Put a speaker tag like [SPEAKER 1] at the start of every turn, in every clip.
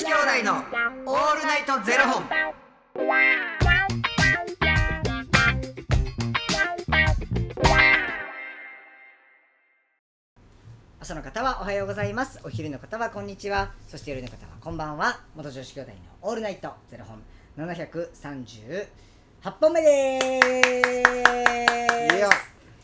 [SPEAKER 1] 子兄弟のオールナイトゼロ本。
[SPEAKER 2] 朝の方はおはようございます。お昼の方はこんにちは。そして夜の方はこんばんは。元女子兄弟のオールナイトゼロ本。738本目です。
[SPEAKER 1] いや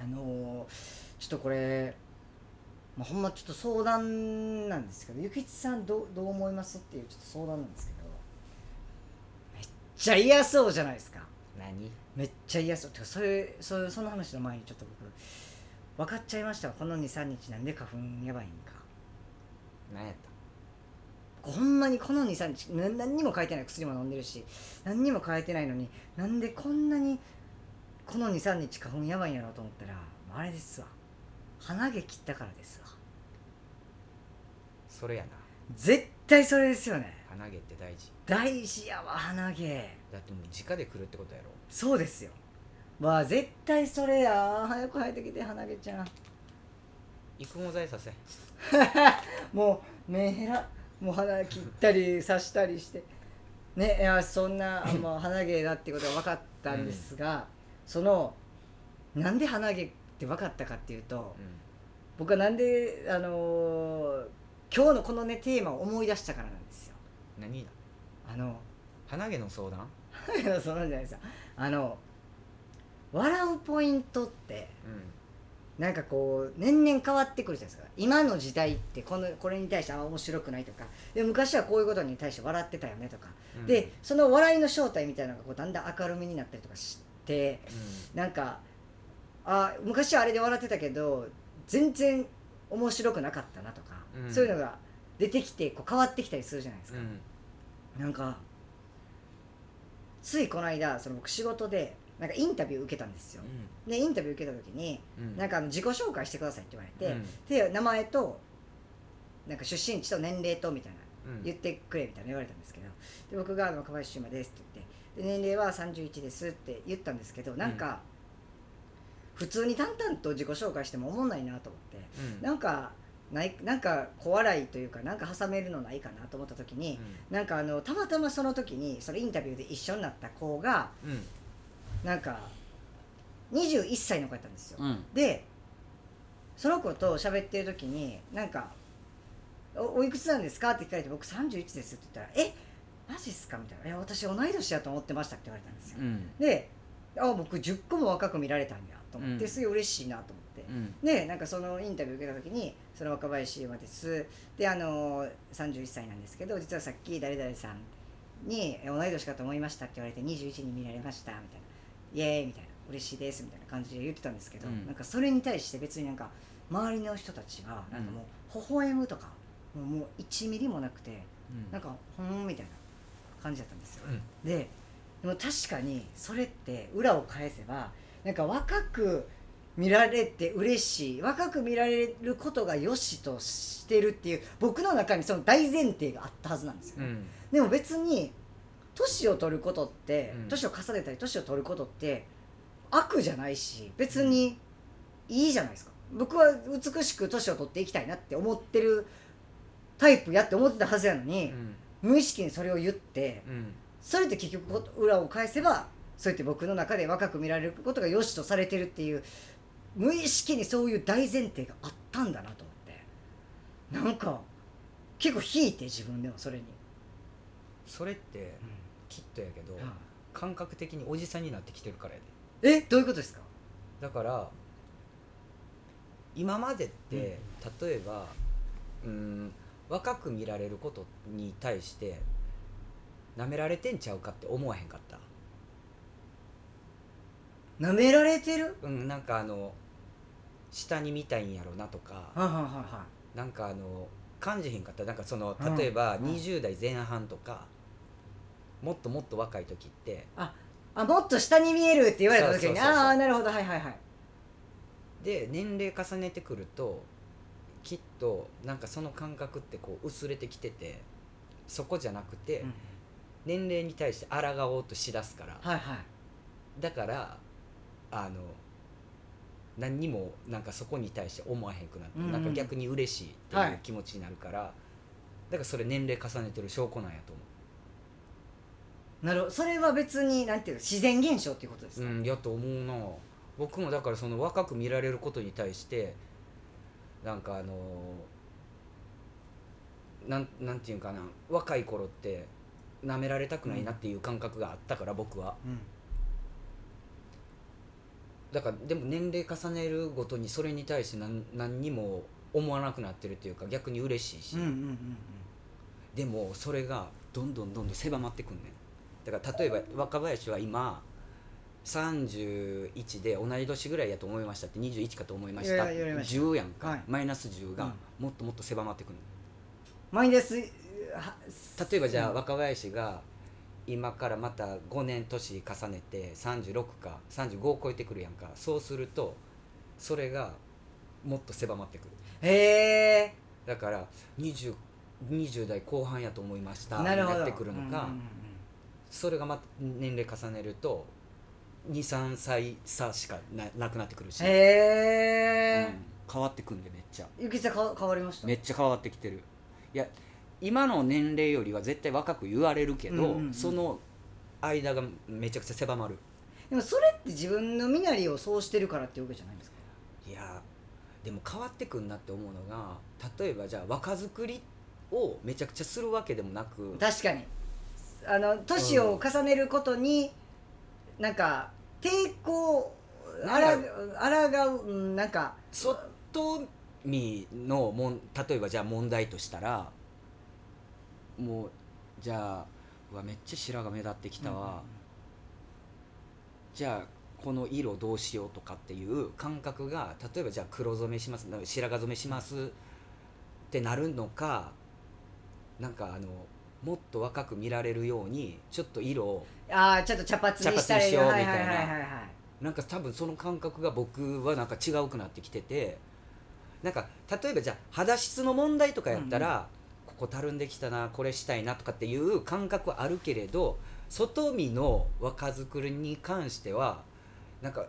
[SPEAKER 2] あのーちょっとこれ、まあ、ほんまちょっと相談なんですけどゆきちさんどうどう思いますっていうちょっと相談なんですけどめっちゃ嫌そうじゃないですか。
[SPEAKER 1] 何？
[SPEAKER 2] めっちゃ嫌そう。てかそれそれその話の前にちょっと僕分かっちゃいましたわ。この23日なんで花粉やばいんか。
[SPEAKER 1] 何やっ
[SPEAKER 2] ほんまにこの23日な何にも書いてない。薬も飲んでるし何にも書いてないのになんでこんなにこの23日花粉やばいんやろうと思ったらあれですわ鼻毛切ったからですわ
[SPEAKER 1] た？それやな。
[SPEAKER 2] 絶対それですよね
[SPEAKER 1] 鼻毛って大事。
[SPEAKER 2] 大事やわ鼻毛
[SPEAKER 1] だってもう直で来るってことやろ。
[SPEAKER 2] そうですよわあ絶対それや早く生えてきて鼻毛ちゃん
[SPEAKER 1] 育毛剤させ。
[SPEAKER 2] もう目へらもう鼻切ったり刺したりしてねいやそんなもう鼻毛だってことが分かったんですが、そのなんで鼻毛って分かったかっていうと
[SPEAKER 1] う
[SPEAKER 2] 僕はなんであのー今日のこのねテーマを思い出したからなんですよ
[SPEAKER 1] ん。何だ？
[SPEAKER 2] あの
[SPEAKER 1] 鼻毛の相談？
[SPEAKER 2] そうなんじゃないですよあの笑うポイントって
[SPEAKER 1] う
[SPEAKER 2] なんかこう年々変わってくるじゃないですか今の時代ってこのこれに対してあ面白くないとかで昔はこういうことに対して笑ってたよねとか、
[SPEAKER 1] ん。
[SPEAKER 2] でその笑いの正体みたいなのがこうだんだん明るみになったりとかして
[SPEAKER 1] う
[SPEAKER 2] なんかあ昔はあれで笑ってたけど全然面白くなかったなとか、
[SPEAKER 1] うん
[SPEAKER 2] そういうのが出てきてこう変わってきたりするじゃないです
[SPEAKER 1] ん。
[SPEAKER 2] か
[SPEAKER 1] う、ん。
[SPEAKER 2] なんかついこの間その僕仕事でなんかインタビュー受けたんですよ、でインタビュー受けた時に
[SPEAKER 1] うん。
[SPEAKER 2] なんかあの自己紹介してくださいって言われて、
[SPEAKER 1] うん
[SPEAKER 2] で名前となんか出身地と年齢とみたいな
[SPEAKER 1] うん。
[SPEAKER 2] 言ってくれみたいな言われたんですけどで僕があの若林修馬ですって言ってで年齢は31ですって言ったんですけどなんか、普通に淡々と自己紹介しても思んないなと思って
[SPEAKER 1] うん。
[SPEAKER 2] なんかないなんか小笑いというかなんか挟めるのないかなと思った時に、なんかあのたまたまその時にそのインタビューで一緒になった子が
[SPEAKER 1] うん。うん。
[SPEAKER 2] なんか21歳の子やったんですよ、
[SPEAKER 1] うん。
[SPEAKER 2] でその子と喋ってる時になんかお「おいくつなんですか?」って聞かれて「僕31です」って言ったら「えマジっすか?」みたいな「いや私同い年だと思ってました」って言われたんですよ、
[SPEAKER 1] うん。
[SPEAKER 2] であ僕10個も若く見られたんやと思って、
[SPEAKER 1] うん
[SPEAKER 2] すごい嬉しいなと思って、
[SPEAKER 1] うん。
[SPEAKER 2] でなんかそのインタビュー受けた時に「その若林優馬です」であの31歳なんですけど実はさっき誰々さんに「え同い年かと思いました」って言われて21に見られましたみたいな「イエーイ!」みたいな「嬉しいです」みたいな感じで言ってたんですけど、
[SPEAKER 1] うん
[SPEAKER 2] なんかそれに対して別になんか周りの人たちがなんかもう微笑むとかもうもう1ミリもなくてなんか「ほん」みたいな感じだったんですよ。
[SPEAKER 1] うん。
[SPEAKER 2] ででも確かにそれって裏を返せばなんか若く見られて嬉しい若く見られることが良しとしてるっていう僕の中にその大前提があったはずなんですよ、
[SPEAKER 1] うん。
[SPEAKER 2] でも別に年を取ることって
[SPEAKER 1] うん
[SPEAKER 2] 年を重ねたり年を取ることって悪じゃないし別にいいじゃないですか僕は美しく年を取っていきたいなって思ってるタイプやって思ってたはずやのに、
[SPEAKER 1] うん。
[SPEAKER 2] 無意識にそれを言って
[SPEAKER 1] うん。
[SPEAKER 2] それって結局こ裏を返せばそうやって僕の中で若く見られることが良しとされてるっていう無意識にそういう大前提があったんだなと思って。なんか結構引いて自分でもそれに、
[SPEAKER 1] それってきっとやけど感覚的におじさんになってきてるからやで。
[SPEAKER 2] え？どういうことですか？
[SPEAKER 1] だから今までって、例えばうん若く見られることに対してなめられてんちゃうかって思わへんかった？
[SPEAKER 2] なめられてる？
[SPEAKER 1] うんなんかあの下に見たいんやろなとか
[SPEAKER 2] はいはいはいは
[SPEAKER 1] なんかあの感じへんかった？なんかその
[SPEAKER 2] うん
[SPEAKER 1] 例えば
[SPEAKER 2] うん。
[SPEAKER 1] 20代前半とか、もっともっと若い時って
[SPEAKER 2] あもっと下に見えるって言われた時に
[SPEAKER 1] そうそうそうそう
[SPEAKER 2] ああなるほどはいはいはい。
[SPEAKER 1] で年齢重ねてくるときっとなんかその感覚ってこう薄れてきててそこじゃなくて、
[SPEAKER 2] うん。
[SPEAKER 1] 年齢に対して抗おうとしだすから。
[SPEAKER 2] はいはい。
[SPEAKER 1] だからあの何にもなんかそこに対して思わへんくなって、
[SPEAKER 2] うんうん。
[SPEAKER 1] なんか逆に嬉しいって
[SPEAKER 2] はいいう
[SPEAKER 1] 気持ちになるから、だからそれ年齢重ねてる証拠なんやと思
[SPEAKER 2] なるほど。それは別になんていうの自然現象っていうことです
[SPEAKER 1] う、
[SPEAKER 2] か、
[SPEAKER 1] うん、やと思うな。僕もだからその若く見られることに対してなんかあのなんなんていうんかな若い頃って舐められたくないなっていう感覚があったから僕は。
[SPEAKER 2] うん。
[SPEAKER 1] だからでも年齢重ねるごとにそれに対して何何にも思わなくなってるっていうか逆に嬉しいし、
[SPEAKER 2] うんうんうん。
[SPEAKER 1] でもそれがどんどんどんどん狭まってくんねん。だから例えば若林は今31で同い年ぐらいやと思いましたって21かと思いました。
[SPEAKER 2] いやいや言われました。
[SPEAKER 1] 10やんか、
[SPEAKER 2] はい。
[SPEAKER 1] マイナス10が
[SPEAKER 2] うん。
[SPEAKER 1] もっともっと狭まってくる
[SPEAKER 2] マイナスは
[SPEAKER 1] 例えばじゃあ
[SPEAKER 2] うん。
[SPEAKER 1] 若林が今からまた5年年重ねて36か35を超えてくるやんか。そうするとそれがもっと狭まってくる。
[SPEAKER 2] へえ
[SPEAKER 1] だから 20, 20代後半やと思いました。
[SPEAKER 2] なるほど。
[SPEAKER 1] ってくるのか、
[SPEAKER 2] うんうんうん。
[SPEAKER 1] それがまた年齢重ねると23歳差しかななくなってくるし、
[SPEAKER 2] へえ、
[SPEAKER 1] うん。変わってくんでめっちゃ。
[SPEAKER 2] ゆきさんか変わりました？
[SPEAKER 1] めっちゃ変わってきてる。いや今の年齢よりは絶対若く言われるけど、
[SPEAKER 2] うんうんうん。
[SPEAKER 1] その間がめちゃくちゃ狭まる。
[SPEAKER 2] でもそれって自分の身なりをそうしてるからってわけじゃないんですか？
[SPEAKER 1] いやでも変わってくんなって思うのが例えばじゃあ若作りをめちゃくちゃするわけでもなく
[SPEAKER 2] 確かに。あの年を重ねることに、なんか抵抗あらあらがううんなんか
[SPEAKER 1] 外見のもん例えばじゃあ問題としたらもうじゃあうわめっちゃ白が目立ってきたわ、じゃあこの色どうしようとかっていう感覚が例えばじゃあ黒染めします白髪染めしますってなるのかなんかあのもっと若く見られるようにちょっと色を
[SPEAKER 2] ああちょっと茶髪にしたり
[SPEAKER 1] よう
[SPEAKER 2] はい
[SPEAKER 1] みたいななんか多分その感覚が僕はなんか違うくなってきててなんか例えばじゃあ肌質の問題とかやったら、ここたるんできたなこれしたいなとかっていう感覚はあるけれど外見の若作りに関してはなんか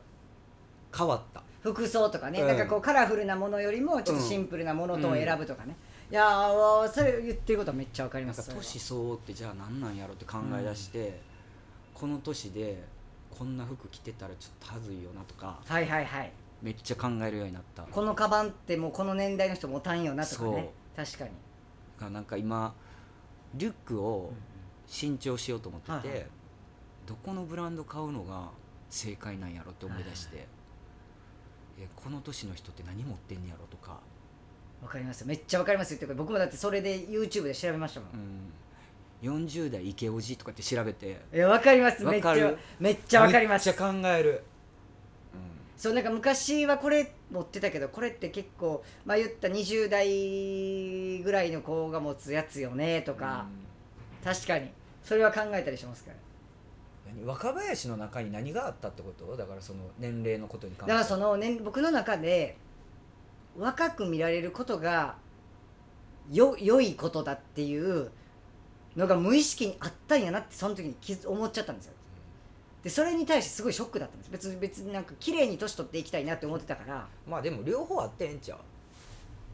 [SPEAKER 1] 変わった。
[SPEAKER 2] 服装とかね、
[SPEAKER 1] うん。
[SPEAKER 2] なんかこうカラフルなものよりもちょっとシンプルなものとを選ぶとかね、いやーそれ言ってることはめっちゃわかります。
[SPEAKER 1] 年相応ってじゃあ何なんやろって考え出して、この年でこんな服着てたらちょっとはずいよなとか
[SPEAKER 2] はいはいはい。
[SPEAKER 1] めっちゃ考えるようになった。
[SPEAKER 2] このカバンってもうこの年代の人持たんよなとかね。確かに。
[SPEAKER 1] がなんか今リュックを新調しようと思ってて、
[SPEAKER 2] はいはい。
[SPEAKER 1] どこのブランド買うのが正解なんやろって思い出して、えこの年の人って何持ってんねやろとか、
[SPEAKER 2] わかりますめっちゃわかりますよって僕もだってそれで YouTube で調べましたもん、
[SPEAKER 1] うん、40代イケオジとかって調べて。
[SPEAKER 2] いやわかります。めっちゃ
[SPEAKER 1] わかる
[SPEAKER 2] めっちゃわかります。
[SPEAKER 1] めっちゃ考える、
[SPEAKER 2] そうなんか昔はこれ持ってたけどこれって結構まあ言った20代ぐらいの子が持つやつよねと
[SPEAKER 1] と
[SPEAKER 2] か、確かに。それは考えたりしますから。
[SPEAKER 1] 何？若林の中に何があったってこと？だからその年齢のことに関
[SPEAKER 2] だ
[SPEAKER 1] して。
[SPEAKER 2] からその、ね、僕の中で若く見られることがよ良いことだっていうのが無意識にあったんやなってその時に思っちゃったんですよ。でそれに対してすごいショックだったんです。別に別になんか綺麗に年取っていきたいなって思ってたから。だか
[SPEAKER 1] まあでも両方あってんちゃう。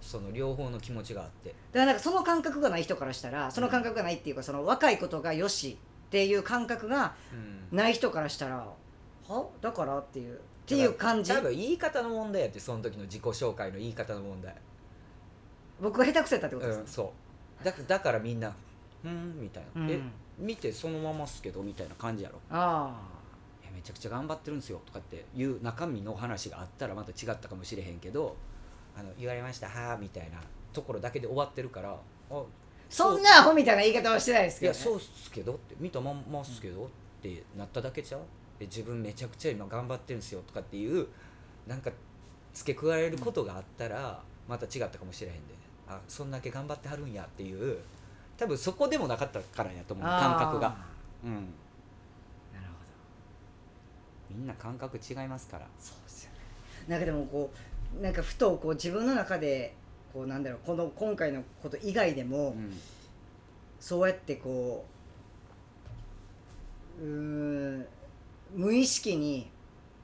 [SPEAKER 1] その両方の気持ちがあって。
[SPEAKER 2] らなんかその感覚がない人からしたらその感覚がないっていうかその若いことがよしっていう感覚が
[SPEAKER 1] うん。
[SPEAKER 2] ない人からしたらは？だからっていう。っていう感じ？
[SPEAKER 1] 多分言い方の問題やってその時の自己紹介の言い方の問題。
[SPEAKER 2] 僕が下手くそやったってことですか？
[SPEAKER 1] うん、そう。だだからみんな「うん」みたいな「
[SPEAKER 2] うん。
[SPEAKER 1] え見てそのままっすけど」みたいな感じやろ。
[SPEAKER 2] あ「
[SPEAKER 1] いやめちゃくちゃ頑張ってるんですよ」とかっていう中身の話があったらまた違ったかもしれへんけど「あの言われましたはあ」みたいなところだけで終わってるから「あ
[SPEAKER 2] そんなアホみたいな言い方はしてないですけど、ね、
[SPEAKER 1] いやそうっすけど」って「見たまんまっすけど」ってなっただけちゃう？え自分めちゃくちゃ今頑張ってるんですよとかっていうなんか付け加えることがあったらまた違ったかもしれへんで。あそんだけ頑張ってはるんやっていう多分そこでもなかったからやと思う感覚が。うん。
[SPEAKER 2] なるほど。
[SPEAKER 1] みんな感覚違いますから。
[SPEAKER 2] そうですよね。なんかでもこうなんかふとこう自分の中でこうなんだろうこの今回のこと以外でも、
[SPEAKER 1] うん。
[SPEAKER 2] そうやってこううーん無意識に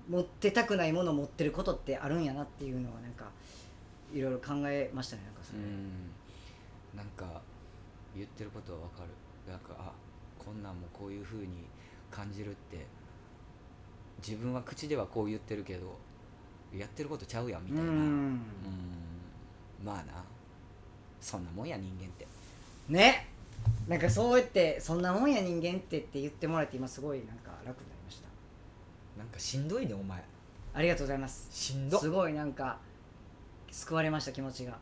[SPEAKER 2] 持ってたくないものを持ってることってあるんやなっていうのはなんかいろいろ考えましたねなんかそれ、
[SPEAKER 1] うん。なんか言ってることはわかる。なんかあこんなんもこういう風に感じるって自分は口ではこう言ってるけどやってることちゃうやんみたいな。うん。まあな。そんなもんや人間って。
[SPEAKER 2] ね。なんかそうやってそんなもんや人間ってって言ってもらえて今すごいなんか楽にな
[SPEAKER 1] なんかしんどいねお前。
[SPEAKER 2] ありがとうございます。
[SPEAKER 1] しんど。
[SPEAKER 2] すごいなんか救われました気持ちが。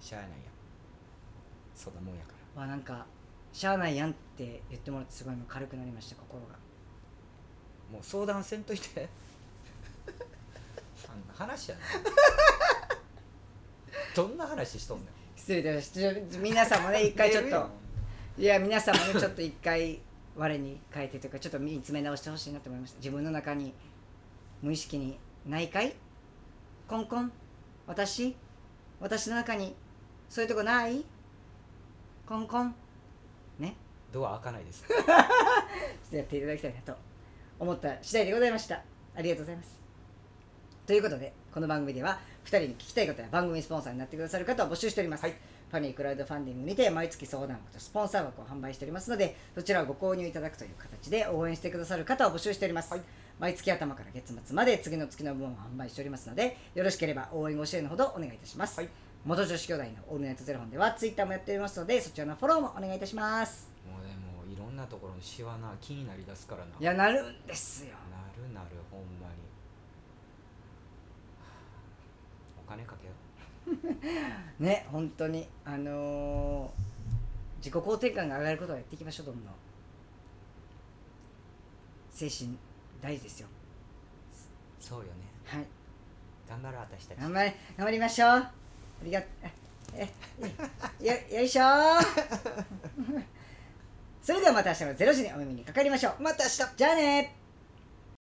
[SPEAKER 1] しゃあないやそんなもんやから。
[SPEAKER 2] わなんかしゃあないやんって言ってもらってすごい今軽くなりました心が。
[SPEAKER 1] もう相談せんといて。あんな話やな。どんな話しとんねん。
[SPEAKER 2] 失礼いたしました。ちょ皆さんもね一回ちょっと。
[SPEAKER 1] ん
[SPEAKER 2] いや皆さんもねちょっと一回我に変えてというかちょっと見つめ直してほしいなと思いました。自分の中に無意識にないかいコンコン？私？私の中に？そういうとこない？コンコン？ね？
[SPEAKER 1] ドア開かないです。
[SPEAKER 2] ちょっとやっていただきたいなと思った次第でございました。ありがとうございます。ということでこの番組では2人に聞きたいことや番組スポンサーになってくださる方を募集しております、
[SPEAKER 1] はい
[SPEAKER 2] ファニークラウドファンディングにて毎月相談枠とスポンサー枠を販売しておりますのでそちらをご購入いただくという形で応援してくださる方を募集しております、
[SPEAKER 1] はい。
[SPEAKER 2] 毎月頭から月末まで次の月の分を販売しておりますのでよろしければ応援ご支援のほどお願いいたします、
[SPEAKER 1] はい。
[SPEAKER 2] 元女子兄弟のオールナイトゼロ本ではツイッターもやっておりますのでそちらのフォローもお願いいたします。
[SPEAKER 1] もうでもいろんなところのシワな気になりだすからな。い
[SPEAKER 2] やなるんですよ。
[SPEAKER 1] なるなるほんまに。お金かけよ
[SPEAKER 2] ね本当にあのー自己肯定感が上がることをやっていきましょうどんどん。精神大事ですよ。
[SPEAKER 1] そうよね。
[SPEAKER 2] はい。
[SPEAKER 1] 頑張ろう私たち。
[SPEAKER 2] 頑張れ。頑張りましょう。ありがええよよいしょ。ー それではまた明日の0時にお耳にかかりましょう。
[SPEAKER 1] また明日。
[SPEAKER 2] じゃあね